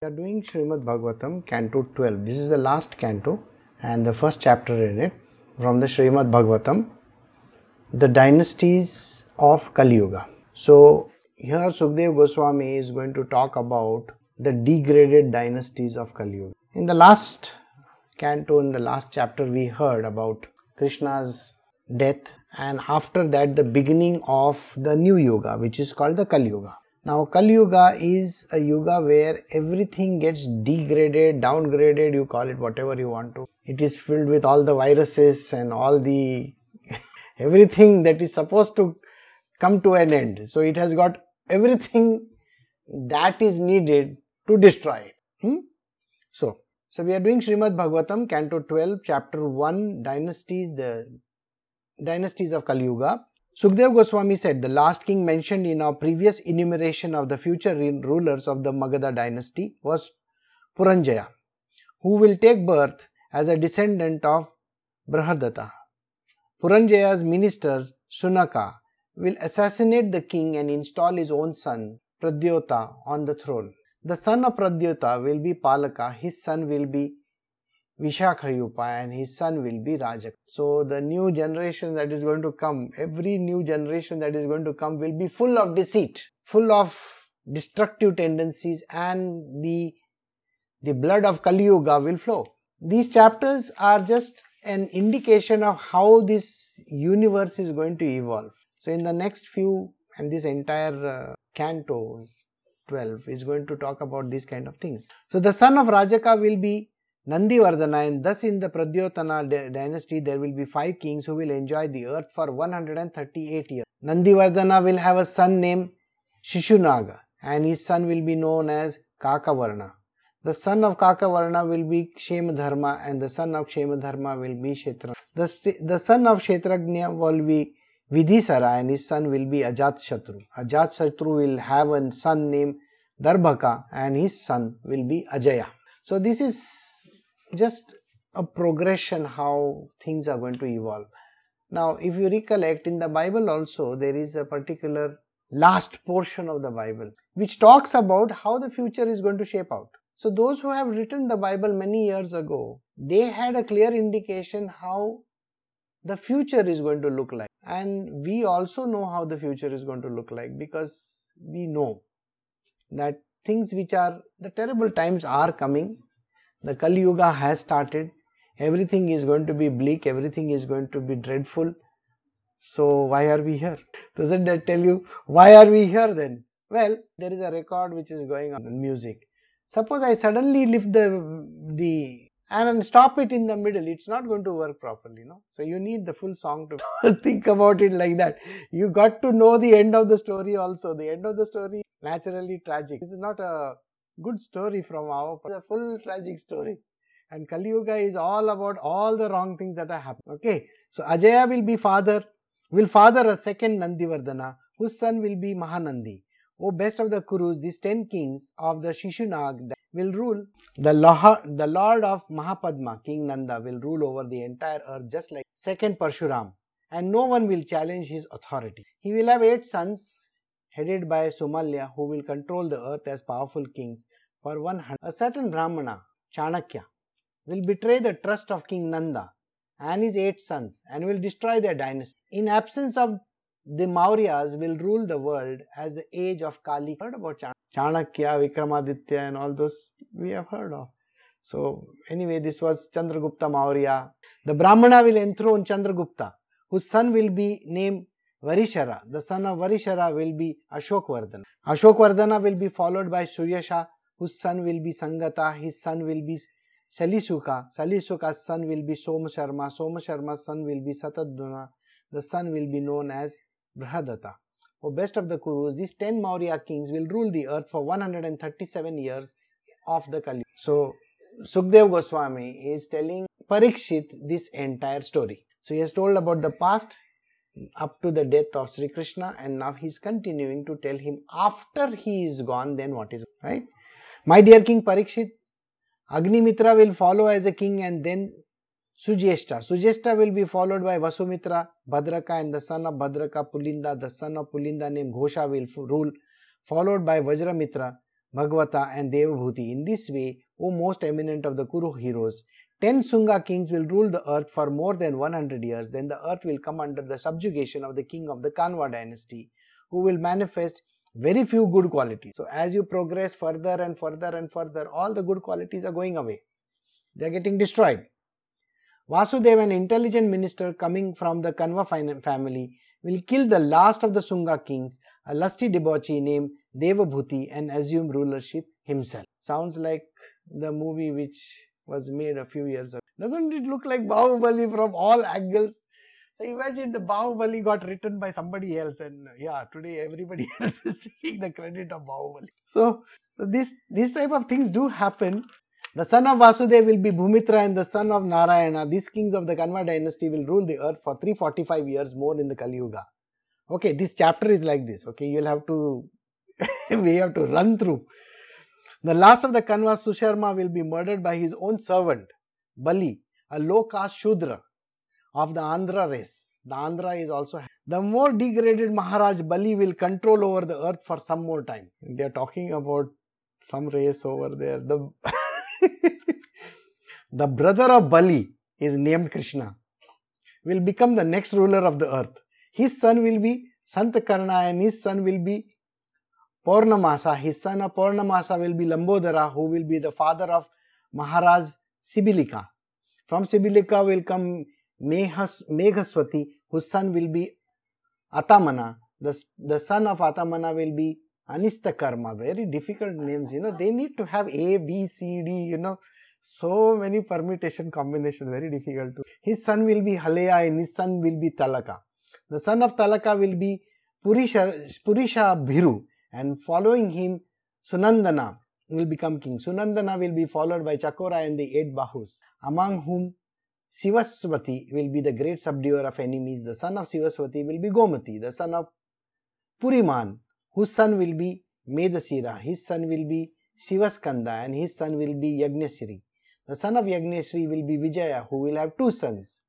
We are doing Srimad Bhagavatam, Canto 12. This is the last canto and the first chapter in it from the Srimad Bhagavatam, the dynasties of Kali Yuga. So, here Sukdev Goswami is going to talk about the degraded dynasties of Kali Yuga. In the last canto, in the last chapter, we heard about Krishna's death and after that, the beginning of the new Yoga, which is called the Kali Yuga. Now, Kali Yuga is a Yuga where everything gets degraded, downgraded, you call it whatever you want to. It is filled with all the viruses and all the everything that is supposed to come to an end. So, it has got everything that is needed to destroy it. Hmm? So, so we are doing Srimad Bhagavatam, Canto 12, Chapter 1, Dynasties, the Dynasties of Kali Yuga. Sukdev Goswami said the last king mentioned in our previous enumeration of the future rulers of the Magadha dynasty was Puranjaya, who will take birth as a descendant of Brahadatta. Puranjaya's minister Sunaka will assassinate the king and install his own son Pradyota on the throne. The son of Pradyota will be Palaka, his son will be Vishakhayupa and his son will be Rajak. So the new generation that is going to come, every new generation that is going to come will be full of deceit, full of destructive tendencies and the, the blood of Kali Yuga will flow. These chapters are just an indication of how this universe is going to evolve. So in the next few and this entire uh, canto 12 is going to talk about these kind of things. So the son of Rajaka will be Nandivardhana and thus in the Pradyotana dynasty there will be five kings who will enjoy the earth for 138 years. Nandivardhana will have a son named Shishunaga and his son will be known as Kakavarna. The son of Kakavarna will be Kshemadharma and the son of Kshemadharma will be Kshetra. The, the son of Kshetragnya will be Vidhisara and his son will be Ajatshatru. Ajatshatru will have a son named Darbhaka and his son will be Ajaya. So this is just a progression how things are going to evolve. Now, if you recollect in the Bible also, there is a particular last portion of the Bible which talks about how the future is going to shape out. So, those who have written the Bible many years ago, they had a clear indication how the future is going to look like. And we also know how the future is going to look like because we know that things which are the terrible times are coming the Kali Yuga has started. Everything is going to be bleak, everything is going to be dreadful. So, why are we here? Doesn't that tell you why are we here then? Well, there is a record which is going on in music. Suppose I suddenly lift the, the and stop it in the middle, it's not going to work properly, no? So you need the full song to think about it like that. You got to know the end of the story also. The end of the story naturally tragic. This is not a good story from our a full tragic story. And Kali Yuga is all about all the wrong things that are happening. Okay, so Ajaya will be father, will father a second Nandivardhana, whose son will be Mahanandi. O best of the Kurus, these ten kings of the Shishunag will rule. The, the Lord of Mahapadma, King Nanda, will rule over the entire earth just like second Parshuram, and no one will challenge his authority. He will have eight sons headed by Sumalya, who will control the earth as powerful kings for 100. A certain Brahmana, Chanakya, will betray the trust of King Nanda and his eight sons and will destroy their dynasty. In absence of the Mauryas will rule the world as the age of Kali. Heard about Chanakya, Vikramaditya and all those we have heard of. So anyway, this was Chandragupta Maurya. The Brahmana will enthrone Chandragupta, whose son will be named Varishara. The son of Varishara will be Ashokvardhana. Ashokvardhana will be followed by Suryasha, whose son will be Sangata, his son will be Salisuka, Salisuka's son will be Soma Sharma, Soma Sharma's son will be Sataduna, the son will be known as Brahadatta. O oh, best of the Kurus, these 10 Maurya kings will rule the earth for 137 years of the Kali. So, Sukdev Goswami is telling Parikshit this entire story. So, he has told about the past up to the death of Sri Krishna and now he is continuing to tell him after he is gone then what is right my dear King Parikshit, Agnimitra will follow as a king and then Sujeshta. Sujeshta will be followed by Vasumitra, Bhadraka and the son of Bhadraka, Pulinda, the son of Pulinda named Ghosha will rule, followed by Vajramitra. Bhagavata, and Devabhuti. In this way, O most eminent of the Kuru heroes, ten Sunga kings will rule the earth for more than 100 years. Then the earth will come under the subjugation of the king of the Kanva dynasty, who will manifest very few good qualities. So, as you progress further and further and further, all the good qualities are going away, they are getting destroyed. Vasudeva, an intelligent minister coming from the Kanva family, will kill the last of the Sunga kings, a lusty debauchee named Devabhuti, and assume rulership himself. Sounds like the movie which was made a few years ago. Doesn't it look like Bahubali from all angles? So imagine the Bahubali got written by somebody else, and yeah, today everybody else is taking the credit of Bahubali. So this these type of things do happen. The son of Vasudeva will be Bhumitra and the son of Narayana. These kings of the Kanva dynasty will rule the earth for 345 years more in the Kali Yuga. Okay, this chapter is like this. Okay, you'll have to we have to run through. The last of the Kanva, Susharma, will be murdered by his own servant, Bali, a low caste Shudra of the Andhra race. The Andhra is also the more degraded Maharaj Bali will control over the earth for some more time. They are talking about some race over there. The the brother of Bali is named Krishna. Will become the next ruler of the earth. His son will be Santakarna and his son will be Purnamasa, his son of Purnamasa will be Lambodara, who will be the father of Maharaj Sibilika. From Sibilika will come Mehas, Meghaswati, whose son will be Atamana. The, the son of Atamana will be Anistakarma. Very difficult names, you know. They need to have A, B, C, D, you know. So many permutation combinations, very difficult to. His son will be Halaya and his son will be Talaka. The son of Talaka will be Purisha, Purisha Bhiru and following him Sunandana will become king. Sunandana will be followed by Chakora and the eight Bahus, among whom Sivaswati will be the great subduer of enemies. The son of Sivaswati will be Gomati, the son of Puriman, whose son will be Medasira, his son will be Sivaskanda, and his son will be Yagnashri. The son of Yagnashri will be Vijaya, who will have two sons,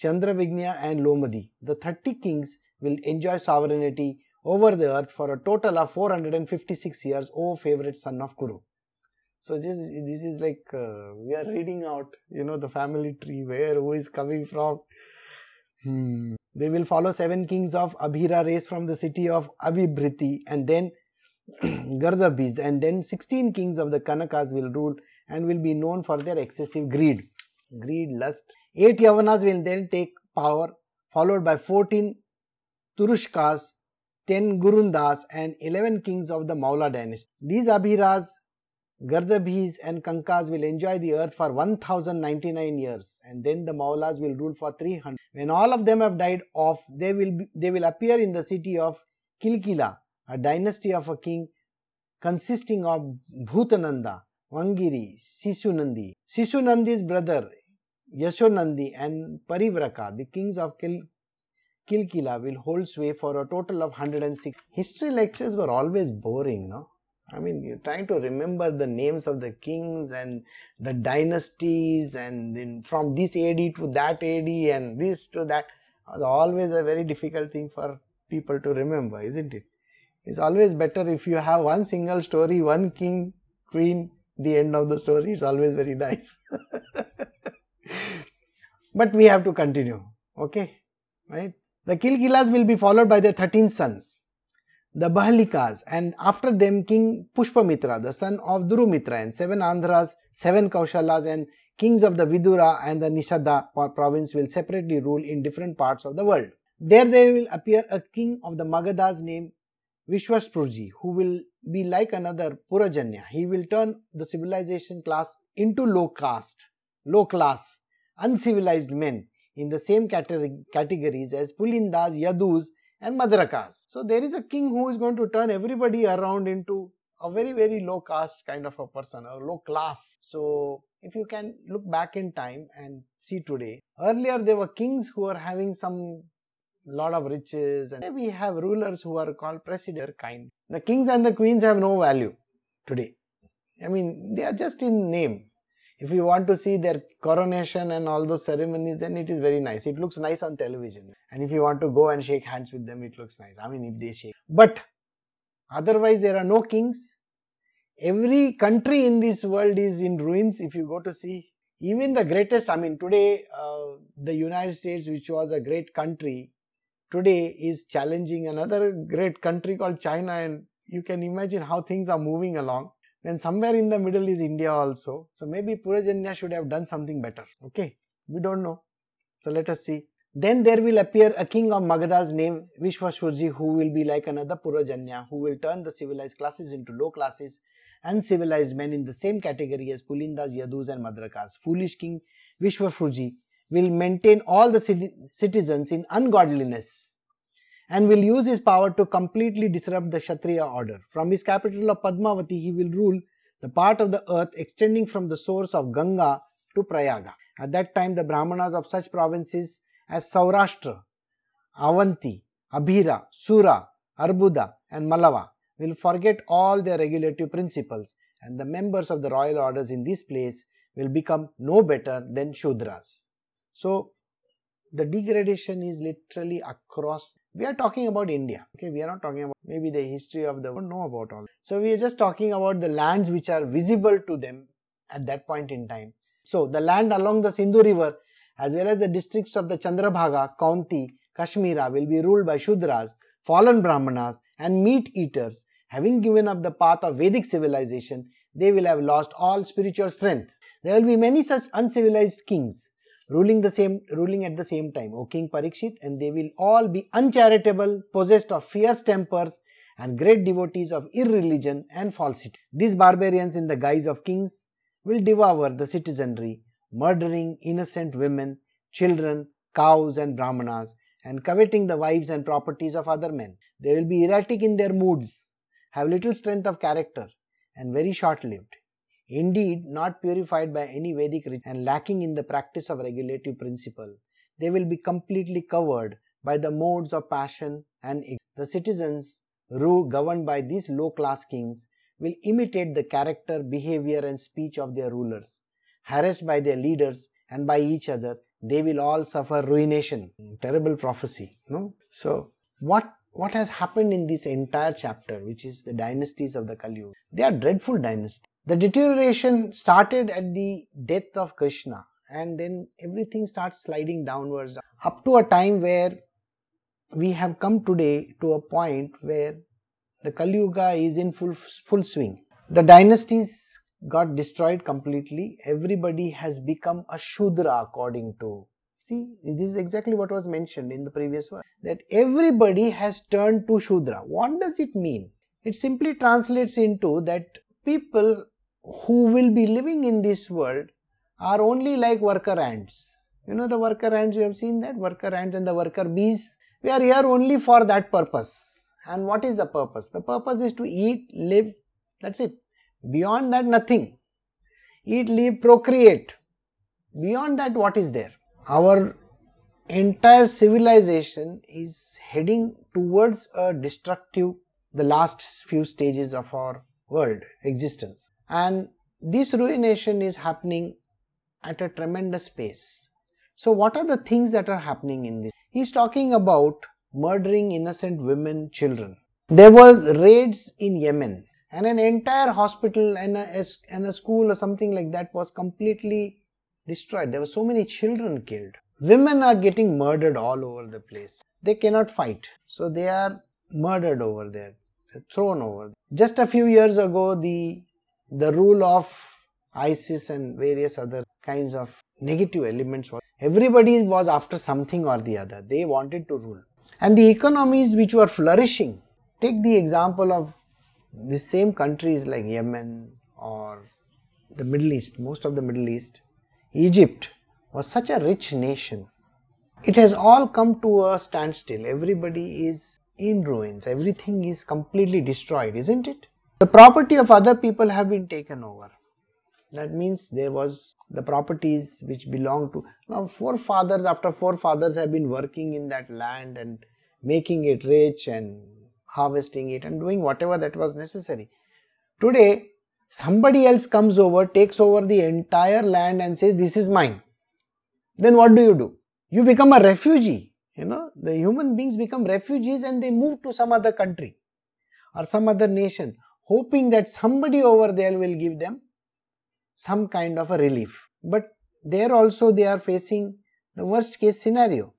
Chandravignya and Lomadi. The 30 kings will enjoy sovereignty over the earth for a total of 456 years, O favorite son of Kuru. So this, this is like uh, we are reading out, you know, the family tree, where who is coming from. Hmm. They will follow seven kings of Abhira race from the city of Abhibriti and then Gardhabis and then 16 kings of the Kanakas will rule and will be known for their excessive greed. Greed, lust. Eight Yavanas will then take power followed by 14 Turushkas 10 Gurundas and 11 kings of the Maula dynasty. These Abhiras, Gardhabis and Kankas will enjoy the earth for 1099 years and then the Maulas will rule for 300. When all of them have died off, they will, be, they will appear in the city of Kilkila, a dynasty of a king consisting of Bhutananda, Wangiri, Sisunandi. Sisunandi's brother Yashonandi and Parivraka, the kings of Kil- Kilkila will hold sway for a total of 106. History lectures were always boring, no? I mean, you're trying to remember the names of the kings and the dynasties, and then from this AD to that AD and this to that. Was always a very difficult thing for people to remember, isn't it? It's always better if you have one single story, one king, queen, the end of the story. It's always very nice. but we have to continue, okay? Right? The Kilkilas will be followed by their 13 sons, the Bahalikas, and after them King Pushpamitra, the son of Durumitra, and seven Andhras, seven Kaushalas, and kings of the Vidura and the Nishada province will separately rule in different parts of the world. There there will appear a king of the Magadhas named Vishwaspurji, who will be like another Purajanya. He will turn the civilization class into low caste, low class, uncivilized men in the same categories as Pulindas, Yadus, and Madrakas. So there is a king who is going to turn everybody around into a very, very low caste kind of a person, a low class. So if you can look back in time and see today, earlier there were kings who were having some lot of riches and we have rulers who are called president kind. The kings and the queens have no value today. I mean, they are just in name. If you want to see their coronation and all those ceremonies, then it is very nice. It looks nice on television. And if you want to go and shake hands with them, it looks nice. I mean, if they shake. But otherwise, there are no kings. every country in this world is in ruins if you go to see even the greatest i mean today uh, the united states which was a great country today is challenging another great country called china and you can imagine how things are moving along then somewhere in the middle is india also. So maybe purajanya should have done something better. Okay? We don't know. So let us see. Then there will appear a king of Magadha's name, Vishwashurji, who will be like another Purajanya, who will turn the civilized classes into low classes and civilized men in the same category as Pulindas, Yadus and Madrakas. Foolish king Vishwafruji will maintain all the citizens in ungodliness and will use his power to completely disrupt the Kshatriya order. From his capital of Padmavati, he will rule the part of the earth extending from the source of Ganga to Prayaga. At that time, the Brahmanas of such provinces as Saurashtra, Avanti, Abhira, Sura, Arbuda, and Malava will forget all their regulative principles and the members of the royal orders in this place will become no better than Shudras. So, the degradation is literally across. We are talking about India. Okay, we are not talking about maybe the history of the world. Know about all. So we are just talking about the lands which are visible to them at that point in time. So the land along the Sindhu River, as well as the districts of the Chandrabhaga, Kaunti, Kashmira, will be ruled by Shudras, fallen Brahmanas, and meat eaters, having given up the path of Vedic civilization, they will have lost all spiritual strength. There will be many such uncivilized kings ruling the same ruling at the same time, O King Parikshit, and they will all be uncharitable, possessed of fierce tempers, and great devotees of irreligion and falsity. These barbarians, in the guise of kings, will devour the citizenry, murdering innocent women, children, cows, and brahmanas, and coveting the wives and properties of other men. They will be erratic in their moods, have little strength of character, and very short lived. Indeed, not purified by any Vedic ritual and lacking in the practice of regulative principle, they will be completely covered by the modes of passion and the citizens ruled governed by these low class kings will imitate the character, behavior, and speech of their rulers. Harassed by their leaders and by each other, they will all suffer ruination. Terrible prophecy, no? So, what what has happened in this entire chapter, which is the dynasties of the Kali Yuga? They are dreadful dynasties. The deterioration started at the death of Krishna, and then everything starts sliding downwards up to a time where we have come today to a point where the Kali Yuga is in full full swing. The dynasties got destroyed completely. Everybody has become a Shudra according to. See, this is exactly what was mentioned in the previous one that everybody has turned to Shudra. What does it mean? It simply translates into that people who will be living in this world are only like worker ants. You know the worker ants, you have seen that? Worker ants and the worker bees. We are here only for that purpose. And what is the purpose? The purpose is to eat, live, that's it. Beyond that, nothing. Eat, live, procreate. Beyond that, what is there? Our entire civilization is heading towards a destructive, the last few stages of our world existence. And this ruination is happening at a tremendous pace. So, what are the things that are happening in this? He's talking about murdering innocent women, children. There were raids in Yemen and an entire hospital and a, and a school or something like that was completely destroyed. There were so many children killed. Women are getting murdered all over the place. They cannot fight, so they are murdered over there, thrown over. Just a few years ago, the the rule of ISIS and various other kinds of negative elements was everybody was after something or the other. They wanted to rule, and the economies which were flourishing. Take the example of the same countries like Yemen or the Middle East, most of the Middle East, Egypt was such a rich nation. It has all come to a standstill. Everybody is in ruins. Everything is completely destroyed, isn't it? The property of other people have been taken over. That means there was the properties which belong to now forefathers after forefathers have been working in that land and making it rich and harvesting it and doing whatever that was necessary. Today, somebody else comes over, takes over the entire land and says, This is mine. Then what do you do? You become a refugee. You know, the human beings become refugees and they move to some other country or some other nation. Hoping that somebody over there will give them some kind of a relief. But there also they are facing the worst case scenario.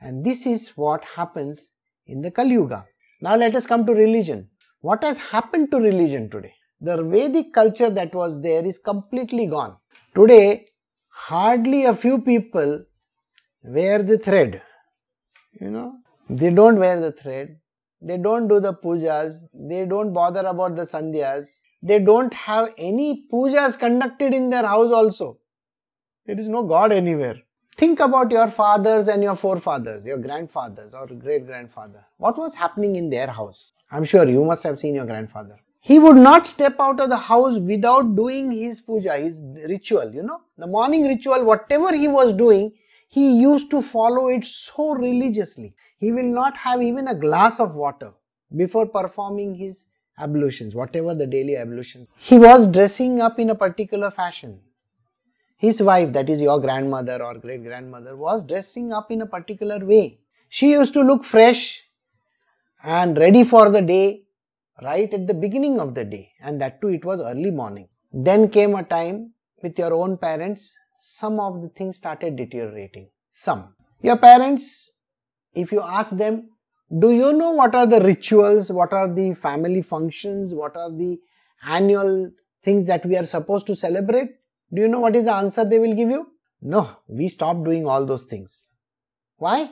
And this is what happens in the Kali Yuga. Now let us come to religion. What has happened to religion today? The Vedic culture that was there is completely gone. Today, hardly a few people wear the thread. You know, they don't wear the thread. They don't do the pujas. They don't bother about the sandhyas. They don't have any pujas conducted in their house also. There is no God anywhere. Think about your fathers and your forefathers, your grandfathers or great grandfather. What was happening in their house? I'm sure you must have seen your grandfather. He would not step out of the house without doing his puja, his ritual, you know. The morning ritual, whatever he was doing, he used to follow it so religiously. He will not have even a glass of water before performing his ablutions, whatever the daily ablutions. He was dressing up in a particular fashion his wife, that is your grandmother or great grandmother, was dressing up in a particular way. She used to look fresh and ready for the day right at the beginning of the day, and that too it was early morning. Then came a time with your own parents, some of the things started deteriorating. Some. Your parents, if you ask them, do you know what are the rituals, what are the family functions, what are the annual things that we are supposed to celebrate? Do you know what is the answer they will give you? No, we stopped doing all those things. Why?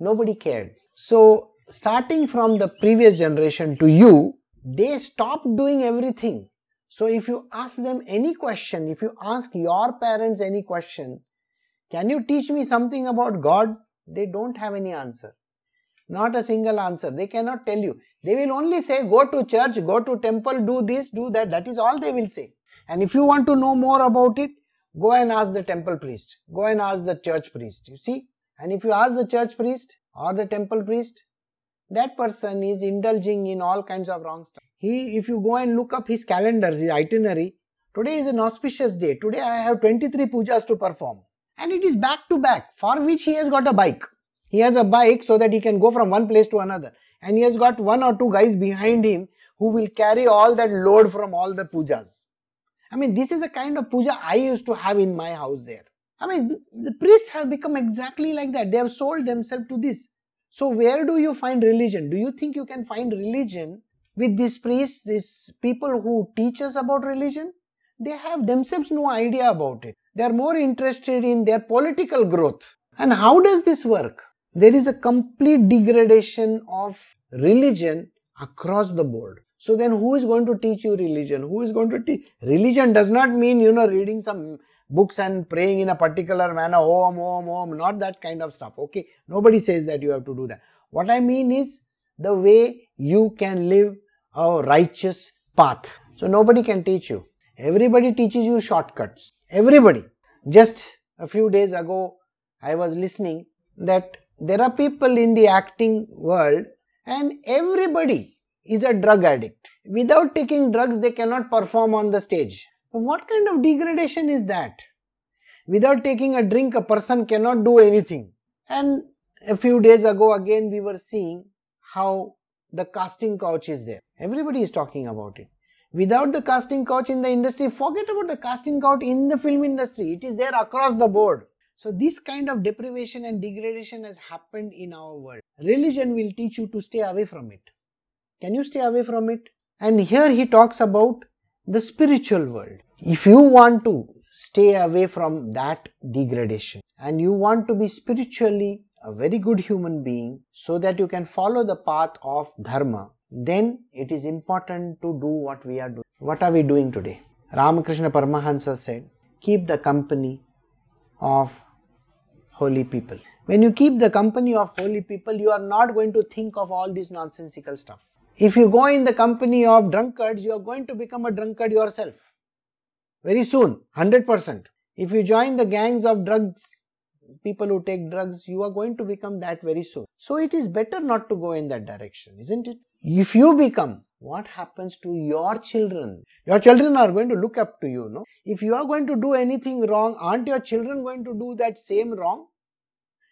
Nobody cared. So, starting from the previous generation to you, they stopped doing everything. So, if you ask them any question, if you ask your parents any question, can you teach me something about God? They don't have any answer. Not a single answer. They cannot tell you. They will only say, go to church, go to temple, do this, do that. That is all they will say. And if you want to know more about it, go and ask the temple priest. Go and ask the church priest. You see? And if you ask the church priest or the temple priest, that person is indulging in all kinds of wrong stuff. He, if you go and look up his calendar, his itinerary, today is an auspicious day. Today I have 23 pujas to perform. And it is back to back, for which he has got a bike. He has a bike so that he can go from one place to another. And he has got one or two guys behind him who will carry all that load from all the pujas. I mean, this is the kind of puja I used to have in my house there. I mean, the priests have become exactly like that. They have sold themselves to this. So, where do you find religion? Do you think you can find religion with these priests, these people who teach us about religion? They have themselves no idea about it. They are more interested in their political growth. And how does this work? There is a complete degradation of religion across the board. So then who is going to teach you religion? Who is going to teach? Religion does not mean, you know, reading some books and praying in a particular manner, om, om, om, not that kind of stuff. Okay. Nobody says that you have to do that. What I mean is the way you can live a righteous path. So nobody can teach you. Everybody teaches you shortcuts. Everybody. Just a few days ago, I was listening that there are people in the acting world and everybody is a drug addict. Without taking drugs, they cannot perform on the stage. So what kind of degradation is that? Without taking a drink, a person cannot do anything. And a few days ago, again, we were seeing how the casting couch is there. Everybody is talking about it. Without the casting couch in the industry, forget about the casting couch in the film industry. It is there across the board. So, this kind of deprivation and degradation has happened in our world. Religion will teach you to stay away from it. Can you stay away from it? And here he talks about the spiritual world. If you want to stay away from that degradation and you want to be spiritually a very good human being so that you can follow the path of dharma, then it is important to do what we are doing. What are we doing today? Ramakrishna Paramahansa said, keep the company of holy people. When you keep the company of holy people, you are not going to think of all this nonsensical stuff. If you go in the company of drunkards, you are going to become a drunkard yourself. Very soon, 100%. If you join the gangs of drugs, people who take drugs, you are going to become that very soon. So it is better not to go in that direction, isn't it? If you become, what happens to your children? Your children are going to look up to you, no? If you are going to do anything wrong, aren't your children going to do that same wrong?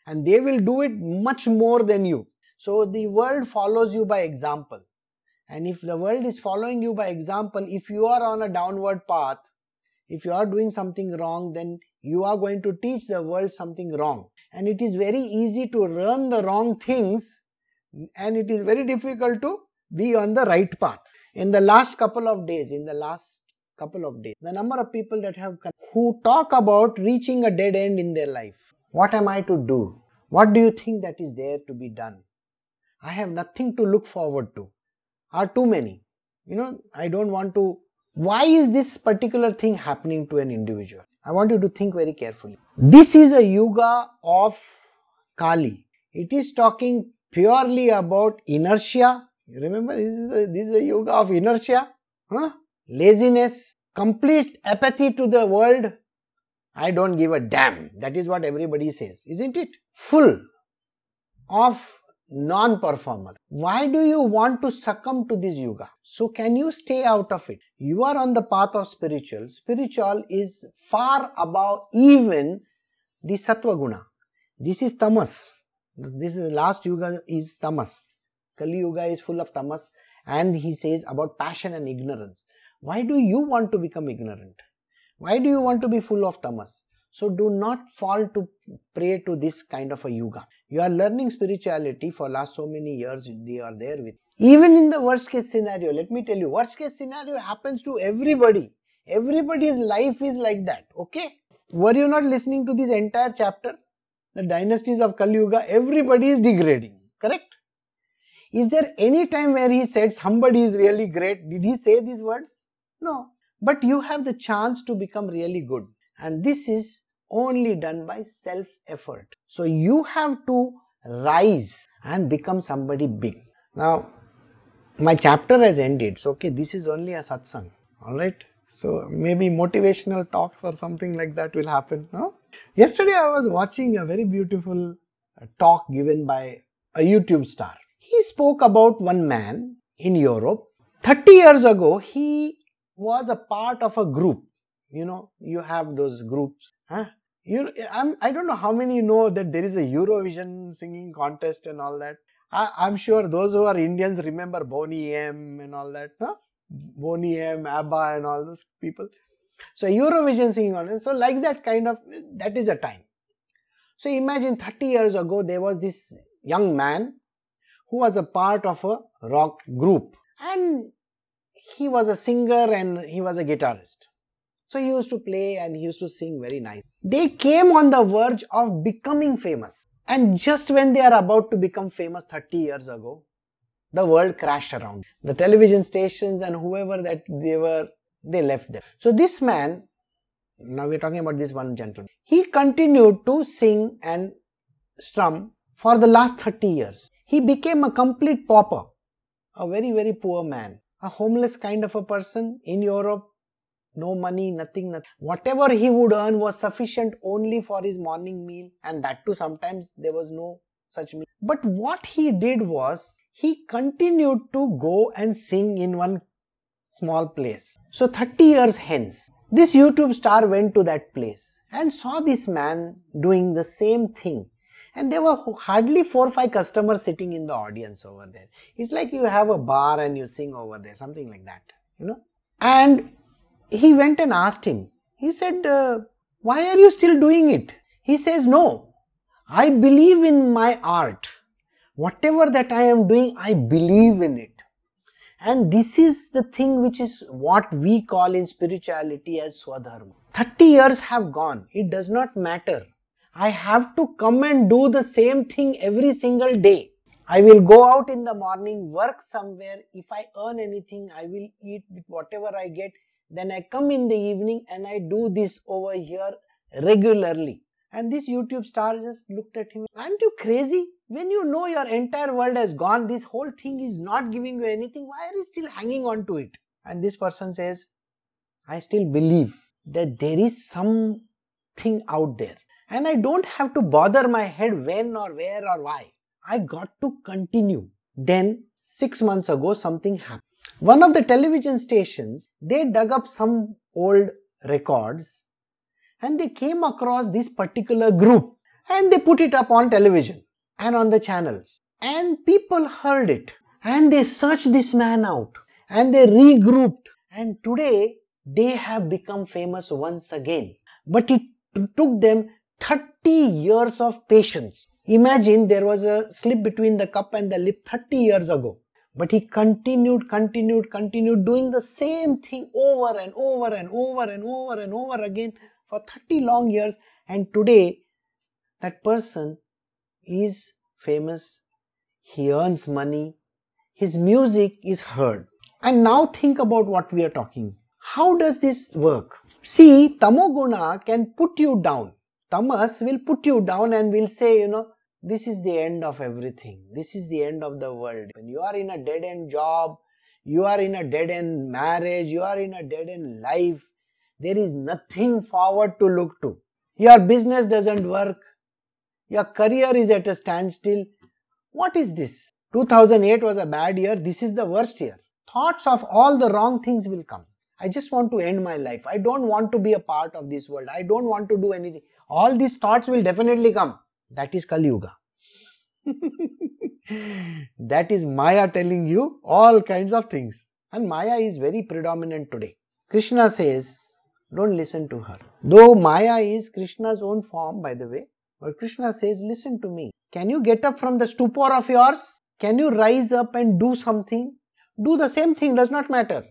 And they will do it much more than you. So the world follows you by example. And if the world is following you by example, if you are on a downward path, if you are doing something wrong, then you are going to teach the world something wrong. And it is very easy to learn the wrong things and it is very difficult to be on the right path. In the last couple of days, in the last couple of days, the number of people that have who talk about reaching a dead end in their life. What am I to do? What do you think that is there to be done? I have nothing to look forward to. Are too many. You know, I don't want to. Why is this particular thing happening to an individual? I want you to think very carefully. This is a yuga of Kali. It is talking purely about inertia. You remember, this is a, this is a yoga of inertia, huh? laziness, complete apathy to the world. I don't give a damn. That is what everybody says, isn't it? Full of non performer. Why do you want to succumb to this yoga? So, can you stay out of it? You are on the path of spiritual. Spiritual is far above even the sattva guna. This is tamas. This is the last yuga is tamas. Kali Yuga is full of tamas and he says about passion and ignorance. Why do you want to become ignorant? Why do you want to be full of tamas? So do not fall to prey to this kind of a yuga. You are learning spirituality for last so many years, they are there with. Even in the worst case scenario, let me tell you, worst case scenario happens to everybody. Everybody's life is like that, okay? Were you not listening to this entire chapter? the dynasties of Kali Yuga, everybody is degrading, correct? Is there any time where he said somebody is really great? Did he say these words? No. But you have the chance to become really good. And this is only done by self effort. So you have to rise and become somebody big. Now, my chapter has ended. So, okay, this is only a satsang. Alright. So maybe motivational talks or something like that will happen. No? Yesterday I was watching a very beautiful uh, talk given by a YouTube star. He spoke about one man in Europe. 30 years ago, he was a part of a group. You know, you have those groups. Huh? You, I'm, I don't know how many know that there is a Eurovision singing contest and all that. I, am sure those who are Indians remember Boney M and all that. Huh? Boney M, ABBA, and all those people. So Eurovision singing on So like that kind of that is a time. So imagine 30 years ago there was this young man who was a part of a rock group and he was a singer and he was a guitarist. So he used to play and he used to sing very nice. They came on the verge of becoming famous. And just when they are about to become famous 30 years ago, the world crashed around. The television stations and whoever that they were, they left them. So this man, now we're talking about this one gentleman, he continued to sing and strum for the last 30 years. He became a complete pauper, a very, very poor man, a homeless kind of a person in Europe, no money, nothing, nothing. Whatever he would earn was sufficient only for his morning meal, and that too sometimes there was no such meal. But what he did was he continued to go and sing in one small place. So 30 years hence, this YouTube star went to that place and saw this man doing the same thing. And there were hardly four or five customers sitting in the audience over there. It's like you have a bar and you sing over there, something like that, you know. And he went and asked him, he said, uh, Why are you still doing it? He says, No, I believe in my art whatever that I am doing, I believe in it. And this is the thing which is what we call in spirituality as Swadharma. 30 years have gone, it does not matter. I have to come and do the same thing every single day. I will go out in the morning, work somewhere. If I earn anything, I will eat with whatever I get. Then I come in the evening and I do this over here regularly. And this YouTube star just looked at him. Aren't you crazy? When you know your entire world has gone, this whole thing is not giving you anything. Why are you still hanging on to it? And this person says, I still believe that there is something out there. And I don't have to bother my head when or where or why. I got to continue. Then, six months ago, something happened. One of the television stations, they dug up some old records and they came across this particular group and they put it up on television and on the channels and people heard it And they searched this man out and they regrouped. And today they have become famous once again. But it took them 30 years of patience. Imagine there was a slip between the cup and the lip 30 years ago. But he continued, continued, continued doing the same thing over and over and over and over and over again for 30 long years. And today, that person is famous, he earns money, his music is heard. And now think about what we are talking. How does this work? See, tamoguna can put you down. Tamas will put you down and will say, you know, this is the end of everything. This is the end of the world. When you are in a dead end job, you are in a dead end marriage, you are in a dead end life, there is nothing forward to look to. Your business doesn't work, your career is at a standstill. What is this? 2008 was a bad year, this is the worst year. Thoughts of all the wrong things will come. I just want to end my life. I don't want to be a part of this world. I don't want to do anything. All these thoughts will definitely come. That is Kali Yuga. that is Maya telling you all kinds of things. And Maya is very predominant today. Krishna says, don't listen to her. Though Maya is Krishna's own form, by the way, but Krishna says, listen to me. Can you get up from the stupor of yours? Can you rise up and do something? Do the same thing, does not matter.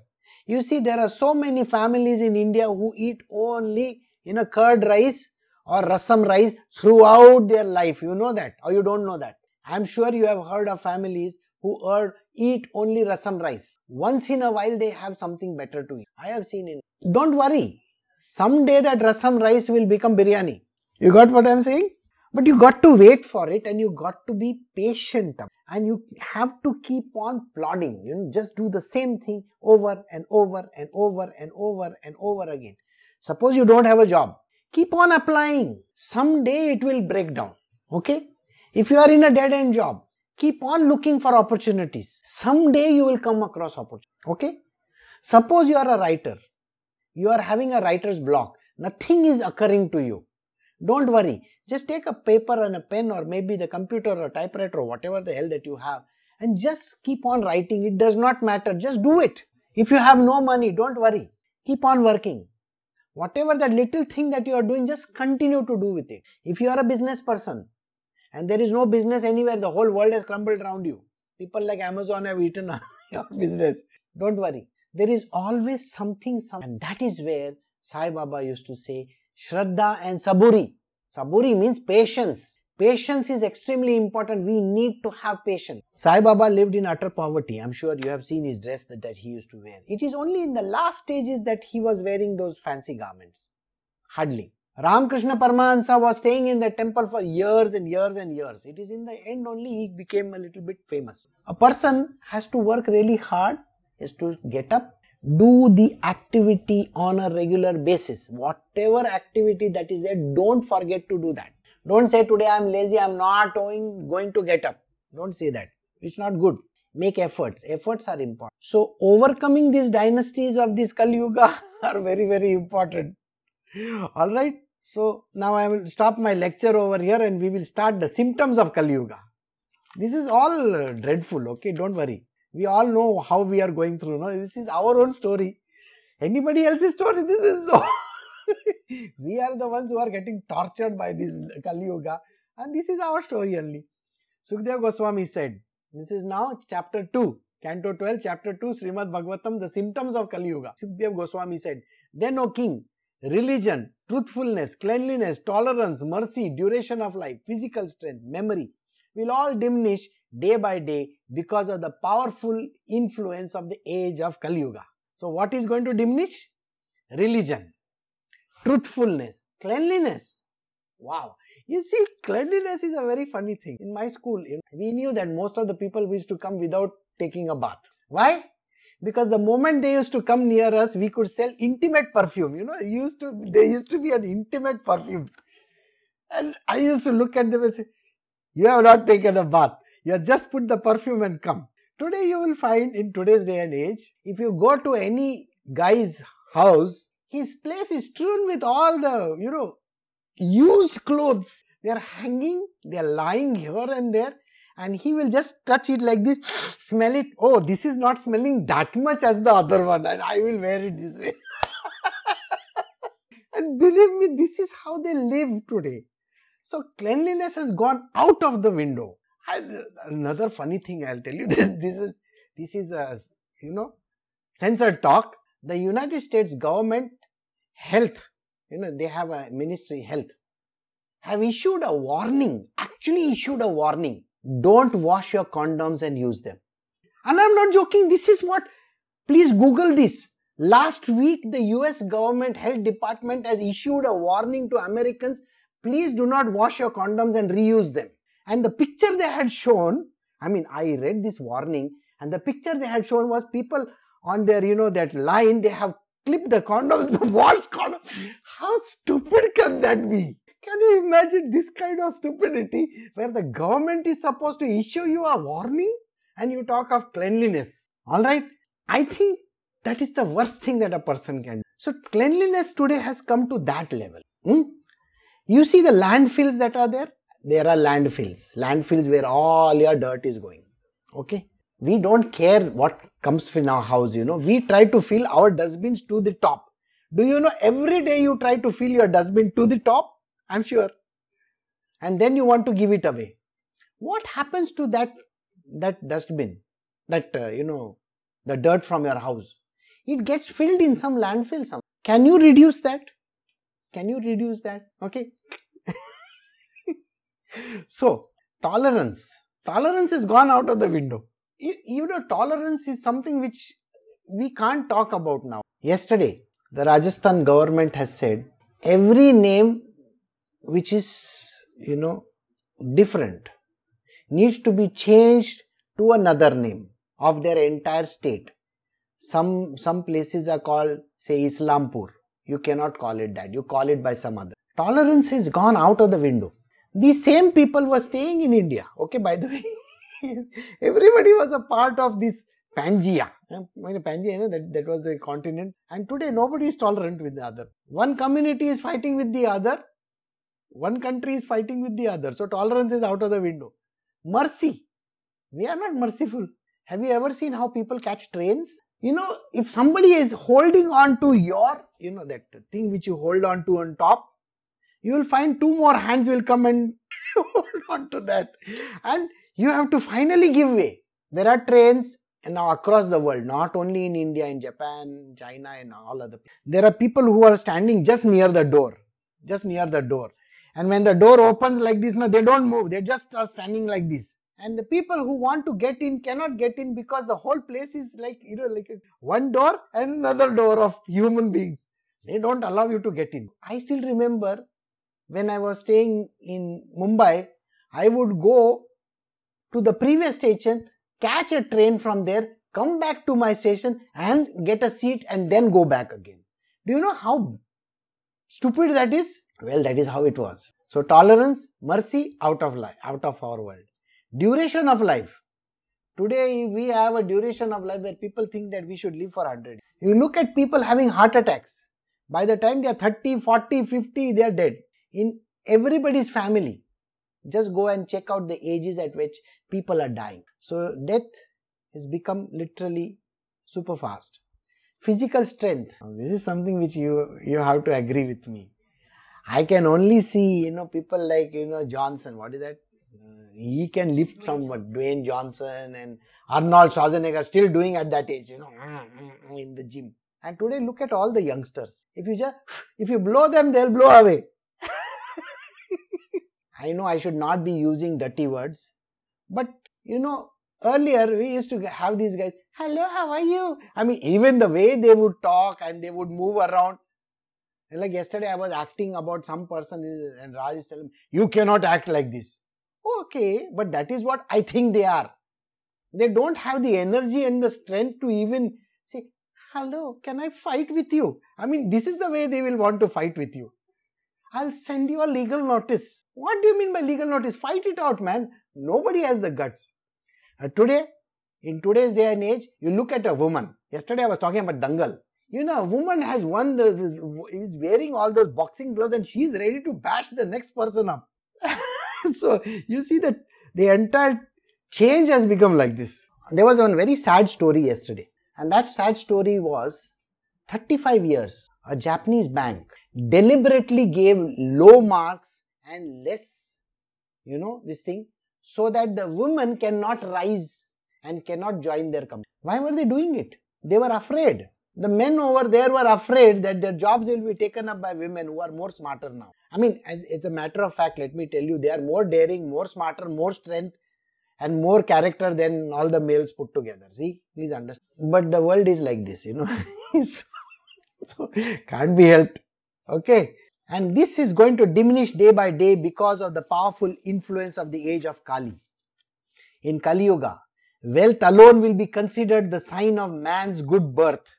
You see, there are so many families in India who eat only in a curd rice or rasam rice throughout their life. You know that or you don't know that. I'm sure you have heard of families who eat only rasam rice. Once in a while they have something better to eat. I have seen it. Don't worry. Someday that rasam rice will become biryani. You got what I'm saying? But you got to wait for it and you got to be patient and you have to keep on plodding. You know, just do the same thing over and over and over and over and over again. Suppose you don't have a job keep on applying. Someday it will break down. Okay? If you are in a dead end job, keep on looking for opportunities. Someday you will come across opportunity. Okay? Suppose you are a writer. You are having a writer's block. Nothing is occurring to you. Don't worry. Just take a paper and a pen or maybe the computer or typewriter or whatever the hell that you have and just keep on writing. It does not matter. Just do it. If you have no money, don't worry. Keep on working whatever that little thing that you are doing just continue to do with it. If you are a business person and there is no business anywhere the whole world has crumbled around you. People like amazon have eaten your business. Don't worry. There is always something some, and that is where sai baba used to say shraddha and saburi. Saburi means patience Patience is extremely important. We need to have patience. Sai Baba lived in utter poverty. I'm sure you have seen his dress that, that he used to wear. It is only in the last stages that he was wearing those fancy garments. Hardly. Ramakrishna Paramahansa was staying in the temple for years and years and years. It is in the end only he became a little bit famous. A person has to work really hard, is to get up, do the activity on a regular basis. Whatever activity that is there, don't forget to do that. Don't say today I'm lazy, I'm not going, going to get up. Don't say that. It's not good. Make efforts. Efforts are important. So overcoming these dynasties of this Kali Yuga are very, very important. Alright. So now I will stop my lecture over here and we will start the symptoms of Kali Yuga. This is all dreadful, okay? Don't worry. We all know how we are going through. No? This is our own story. Anybody else's story? This is no. We are the ones who are getting tortured by this Kali Yuga and this is our story only. Sukdev Goswami said, this is now chapter 2, Canto 12, chapter 2, Srimad Bhagavatam, the symptoms of Kali Yuga. Sukdev Goswami said, then O king, religion, truthfulness, cleanliness, tolerance, mercy, duration of life, physical strength, memory will all diminish day by day because of the powerful influence of the age of Kali Yuga. So what is going to diminish? Religion truthfulness, cleanliness. Wow. You see, cleanliness is a very funny thing. In my school, we knew that most of the people used to come without taking a bath. Why? Because the moment they used to come near us, we could sell intimate perfume. You know, used to there used to be an intimate perfume. And I used to look at them and say, You have not taken a bath. You have just put the perfume and come. Today you will find in today's day and age, if you go to any guy's house, his place is strewn with all the, you know, used clothes. They are hanging, they are lying here and there, and he will just touch it like this, smell it. Oh, this is not smelling that much as the other one, and I will wear it this way. and believe me, this is how they live today. So cleanliness has gone out of the window. And uh, another funny thing I'll tell you this this is this is a you know censored talk. The United States government health, you know, they have a ministry health, have issued a warning, actually issued a warning. Don't wash your condoms and use them. And I'm not joking, this is what, please Google this. Last week, the US government health department has issued a warning to Americans please do not wash your condoms and reuse them. And the picture they had shown, I mean, I read this warning, and the picture they had shown was people on their, you know, that line, they have clipped the condoms, washed condoms. How stupid can that be? Can you imagine this kind of stupidity where the government is supposed to issue you a warning and you talk of cleanliness? Alright? I think that is the worst thing that a person can do. So, cleanliness today has come to that level. Hmm? You see the landfills that are there? There are landfills. Landfills where all your dirt is going. Okay? We don't care what comes in our house, you know. We try to fill our dustbins to the top. Do you know every day you try to fill your dustbin to the top? I'm sure. And then you want to give it away. What happens to that that dustbin? That uh, you know, the dirt from your house. It gets filled in some landfill. Some. Can you reduce that? Can you reduce that? Okay. so, tolerance. Tolerance is gone out of the window. You, know, tolerance is something which we can't talk about now. Yesterday, the Rajasthan government has said every name which is, you know, different needs to be changed to another name of their entire state. Some, some places are called, say, Islampur you cannot call it that. You call it by some other. Tolerance has gone out of the window. These same people were staying in India. Okay, by the way, everybody was a part of this Pangea. Pangea, that, that was a continent. And today nobody is tolerant with the other. One community is fighting with the other. One country is fighting with the other. So tolerance is out of the window. Mercy. We are not merciful. Have you ever seen how people catch trains? you know if somebody is holding on to your you know that thing which you hold on to on top you will find two more hands will come and hold on to that and you have to finally give way. There are trains and now across the world not only in india in japan china and all other there are people who are standing just near the door just near the door. And when the door opens like this now they don't move. They just are standing like this. And the people who want to get in cannot get in because the whole place is like you know like one door and another door of human beings. They don't allow you to get in. I still remember when i was staying in mumbai i would go to the previous station catch a train from there come back to my station and get a seat and then go back again do you know how stupid that is well that is how it was so tolerance mercy out of life out of our world Duration of life. Today we have a duration of life where people think that we should live for 100. You look at people having heart attacks. By the time they are 30, 40, 50, they are dead. In everybody's family, just go and check out the ages at which people are dying. So death has become literally super fast. Physical strength. This is something which you you have to agree with me. I can only see you know people like you know Johnson. What is that? Uh, he can lift someone. Dwayne Johnson and Arnold Schwarzenegger still doing at that age, you know, ah, ah, ah, in the gym. And today, look at all the youngsters. If you just, if you blow them, they'll blow away. I know I should not be using dirty words, but you know, earlier we used to have these guys, hello, how are you? I mean, even the way they would talk and they would move around. Like yesterday, I was acting about some person, and Raj is telling me, You cannot act like this. Okay, but that is what I think they are. They don't have the energy and the strength to even say, Hello, can I fight with you? I mean, this is the way they will want to fight with you. I'll send you a legal notice. What do you mean by legal notice? Fight it out, man. Nobody has the guts. Uh, today, in today's day and age, you look at a woman. Yesterday I was talking about Dangal. You know, a woman has won the, is wearing all those boxing gloves and she's ready to bash the next person up. so you see that the entire change has become like this. There was one very sad story yesterday, and that sad story was 35 years. A Japanese bank deliberately gave low marks and less, you know, this thing, so that the women cannot rise and cannot join their company. Why were they doing it? They were afraid. The men over there were afraid that their jobs will be taken up by women who are more smarter now. I mean, as it's a matter of fact, let me tell you, they are more daring, more smarter, more strength, and more character than all the males put together. See, please understand. But the world is like this, you know. so, can't be helped. Okay. And this is going to diminish day by day because of the powerful influence of the age of Kali. In Kali Yuga, wealth alone will be considered the sign of man's good birth,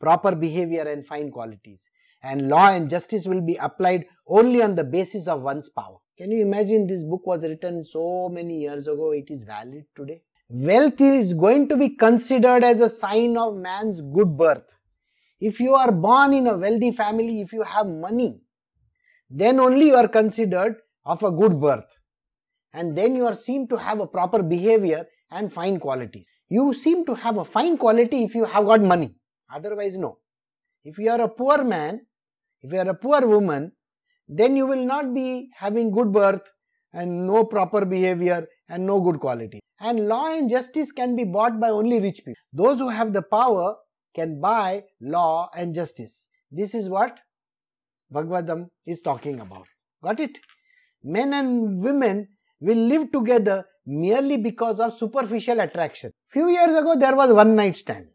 proper behavior, and fine qualities. And law and justice will be applied only on the basis of one's power. Can you imagine this book was written so many years ago? It is valid today. Wealth is going to be considered as a sign of man's good birth. If you are born in a wealthy family, if you have money, then only you are considered of a good birth. And then you are seen to have a proper behavior and fine qualities. You seem to have a fine quality if you have got money. Otherwise, no. If you are a poor man, if you are a poor woman, then you will not be having good birth and no proper behavior and no good quality. And law and justice can be bought by only rich people. Those who have the power can buy law and justice. This is what Bhagavatam is talking about. Got it? Men and women will live together merely because of superficial attraction. Few years ago there was one night stand.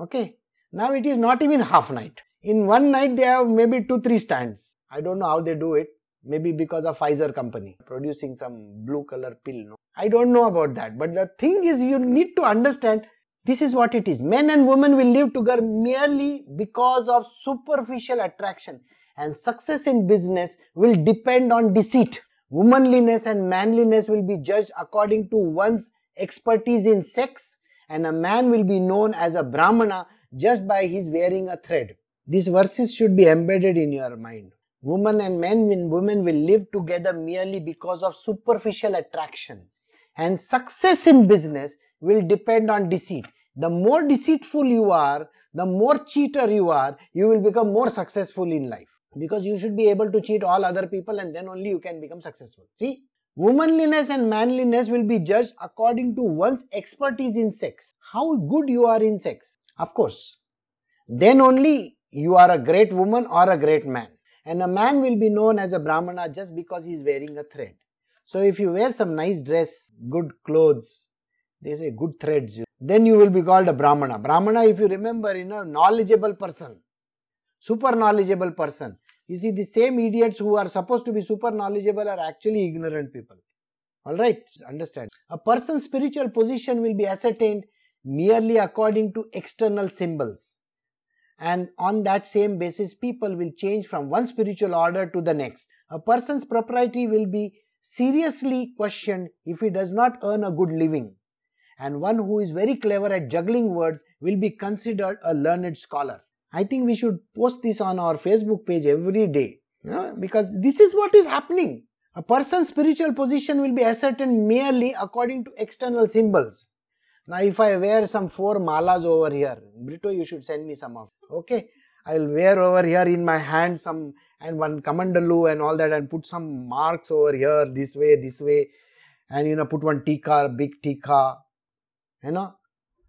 Okay. Now it is not even half night. In one night they have maybe two, three stands. I don't know how they do it. Maybe because of Pfizer company producing some blue color pill. No? I don't know about that. But the thing is you need to understand this is what it is. Men and women will live together merely because of superficial attraction and success in business will depend on deceit. Womanliness and manliness will be judged according to one's expertise in sex and a man will be known as a Brahmana just by his wearing a thread. These verses should be embedded in your mind. Women and men and women will live together merely because of superficial attraction. And success in business will depend on deceit. The more deceitful you are, the more cheater you are, you will become more successful in life because you should be able to cheat all other people and then only you can become successful. See, womanliness and manliness will be judged according to one's expertise in sex. How good you are in sex, of course. Then only you are a great woman or a great man. And a man will be known as a Brahmana just because he is wearing a thread. So if you wear some nice dress, good clothes, they say good threads, then you will be called a Brahmana. Brahmana, if you remember, you know, knowledgeable person, super knowledgeable person. You see, the same idiots who are supposed to be super knowledgeable are actually ignorant people. Alright, understand. A person's spiritual position will be ascertained merely according to external symbols. And on that same basis, people will change from one spiritual order to the next. A person's propriety will be seriously questioned if he does not earn a good living. And one who is very clever at juggling words will be considered a learned scholar. I think we should post this on our Facebook page every day because this is what is happening. A person's spiritual position will be ascertained merely according to external symbols. Now, if I wear some four malas over here, Brito, you should send me some of. Okay, I will wear over here in my hand some and one kamandalu and all that, and put some marks over here, this way, this way, and you know, put one tikka, big tika, you know,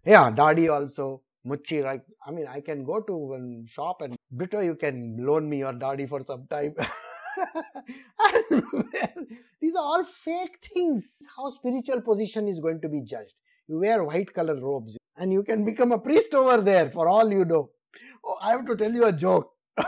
yeah, dadi also. Muchi, like, I mean, I can go to one shop and Brito, you can loan me your daddy for some time. These are all fake things. How spiritual position is going to be judged. You wear white color robes and you can become a priest over there for all you know. Oh, I have to tell you a joke.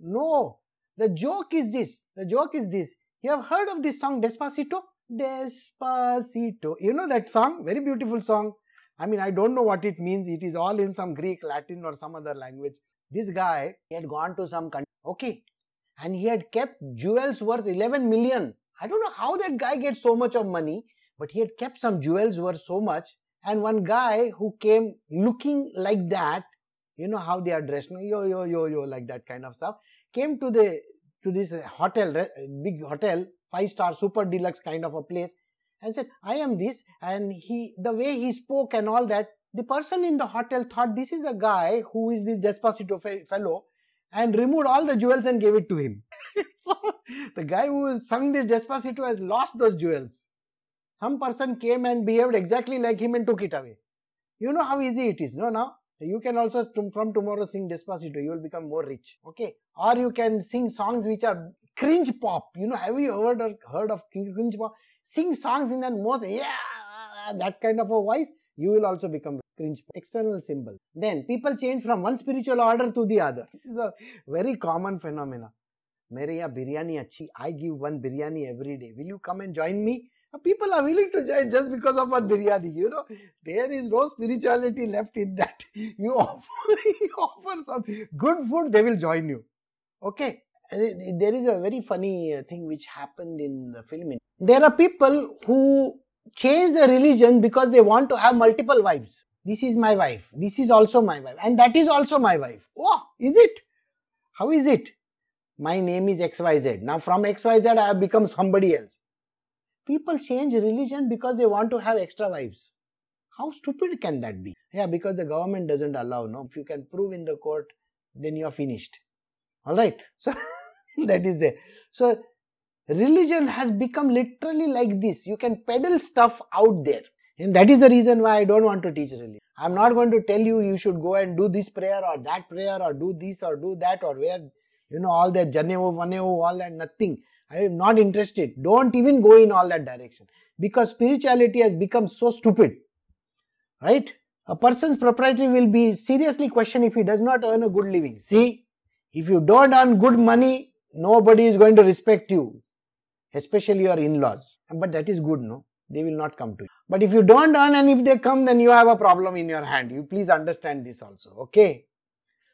no, the joke is this. The joke is this. You have heard of this song Despacito? Despacito. You know that song? Very beautiful song. I mean, I don't know what it means. It is all in some Greek, Latin, or some other language. This guy, he had gone to some country, okay, and he had kept jewels worth 11 million. I don't know how that guy gets so much of money, but he had kept some jewels worth so much. And one guy who came looking like that, you know how they are dressed, yo yo yo yo, like that kind of stuff, came to the to this uh, hotel, uh, big hotel, five star, super deluxe kind of a place, and said, I am this. And he, the way he spoke and all that, the person in the hotel thought this is a guy who is this Despacito fellow and removed all the jewels and gave it to him. so the guy who sung this Despacito has lost those jewels. Some person came and behaved exactly like him and took it away. You know how easy it is, no? Now you can also from tomorrow sing Despacito, you will become more rich. Okay. Or you can sing songs which are cringe pop. You know, have you heard or heard of cringe pop? Sing songs in that most yeah that kind of a voice, you will also become cringe pop. External symbol. Then people change from one spiritual order to the other. This is a very common phenomenon. Mere biryani achi. I give one biryani every day. Will you come and join me? People are willing to join just because of one biryani. You know, there is no spirituality left in that. You offer, you offer some good food, they will join you. Okay. There is a very funny uh, thing which happened in the film. There are people who change their religion because they want to have multiple wives. This is my wife. This is also my wife. And that is also my wife. Oh, is it? How is it? My name is XYZ. Now from XYZ I have become somebody else. People change religion because they want to have extra wives. How stupid can that be? Yeah, because the government doesn't allow. No, if you can prove in the court, then you are finished. All right. So that is there. So religion has become literally like this. You can peddle stuff out there. And that is the reason why I don't want to teach religion. I'm not going to tell you you should go and do this prayer or that prayer or do this or do that or where, you know, all that Janevo, Vanevo, all that, nothing. I am not interested. Don't even go in all that direction because spirituality has become so stupid. Right? A person's propriety will be seriously questioned if he does not earn a good living. See, if you don't earn good money, nobody is going to respect you, especially your in laws. But that is good, no? They will not come to you. But if you don't earn and if they come, then you have a problem in your hand. You please understand this also, okay?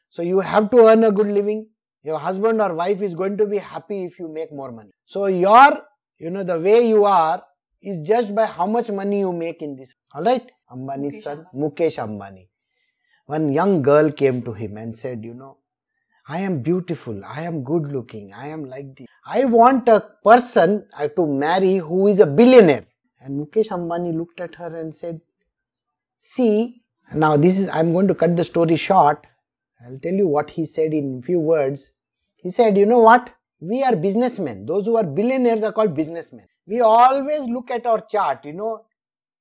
So you have to earn a good living your husband or wife is going to be happy if you make more money. So your, you know, the way you are is judged by how much money you make in this. Alright? Ambani's son, Mukesh Ambani. One young girl came to him and said, you know, I am beautiful, I am good looking, I am like this. I want a person uh, to marry who is a billionaire. And Mukesh Ambani looked at her and said, see, now this is, I'm going to cut the story short. I'll tell you what he said in few words. He said, you know what? We are businessmen. Those who are billionaires are called businessmen. We always look at our chart, you know,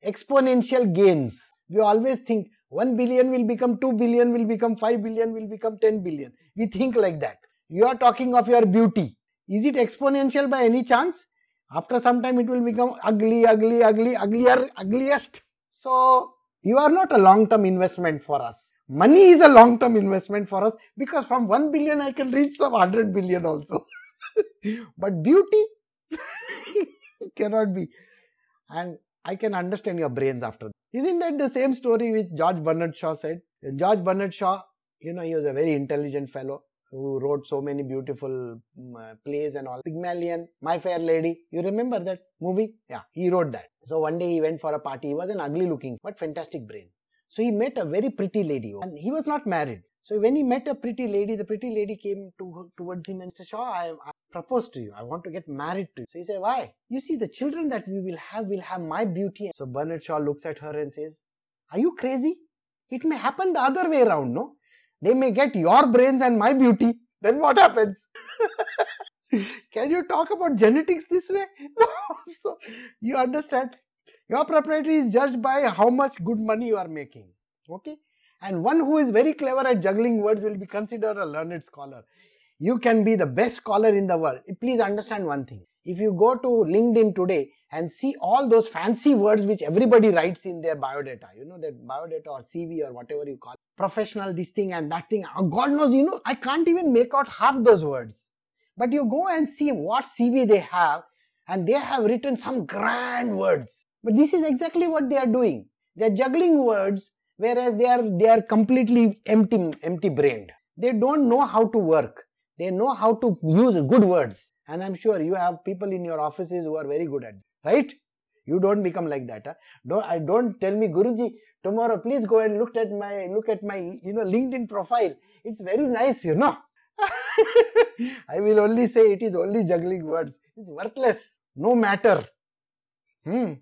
exponential gains. We always think 1 billion will become 2 billion, will become 5 billion, will become 10 billion. We think like that. You are talking of your beauty. Is it exponential by any chance? After some time it will become ugly, ugly, ugly, uglier, ugliest. So you are not a long-term investment for us. Money is a long-term investment for us because from 1 billion I can reach some 100 billion also. but beauty cannot be. And I can understand your brains after that. Isn't that the same story which George Bernard Shaw said? George Bernard Shaw, you know, he was a very intelligent fellow who wrote so many beautiful um, plays and all. Pygmalion, My Fair Lady, you remember that movie? Yeah, he wrote that. So one day he went for a party. He was an ugly looking but fantastic brain. So he met a very pretty lady oh, and he was not married. So when he met a pretty lady, the pretty lady came to, towards him and said, Shaw, I, I propose to you. I want to get married to you. So he said, why? You see, the children that we will have will have my beauty. So Bernard Shaw looks at her and says, are you crazy? It may happen the other way around, no? They may get your brains and my beauty. Then what happens? Can you talk about genetics this way? so you understand. Your propriety is judged by how much good money you are making. Okay? And one who is very clever at juggling words will be considered a learned scholar. You can be the best scholar in the world. Please understand one thing. If you go to LinkedIn today and see all those fancy words which everybody writes in their biodata, you know, that biodata or CV or whatever you call it, professional, this thing and that thing. Oh, God knows, you know, I can't even make out half those words. But you go and see what CV they have, and they have written some grand words. But this is exactly what they are doing. They are juggling words, whereas they are they are completely empty, empty brained. They don't know how to work. They know how to use good words. And I'm sure you have people in your offices who are very good at right? You don't become like that. Huh? Don't I don't tell me, Guruji, tomorrow please go and look at my look at my you know LinkedIn profile. It's very nice, you know. I will only say it is only juggling words. It's worthless. No matter. Hmm.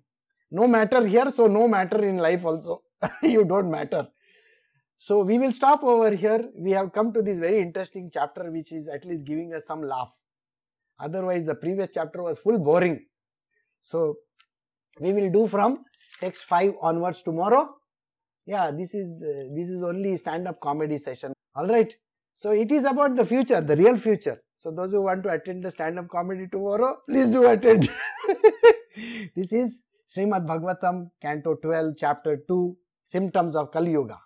No matter here, so no matter in life also. you don't matter. So we will stop over here. We have come to this very interesting chapter which is at least giving us some laugh. Otherwise the previous chapter was full boring. So we will do from text 5 onwards tomorrow. Yeah, this is uh, this is only stand up comedy session. All right. So it is about the future, the real future. So those who want to attend the stand up comedy tomorrow, please do attend. this is Srimad Bhagavatam, Canto 12, Chapter 2, Symptoms of Kali Yuga.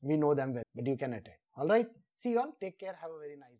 We know them well, but you can attend. All right. See you all. Take care. Have a very nice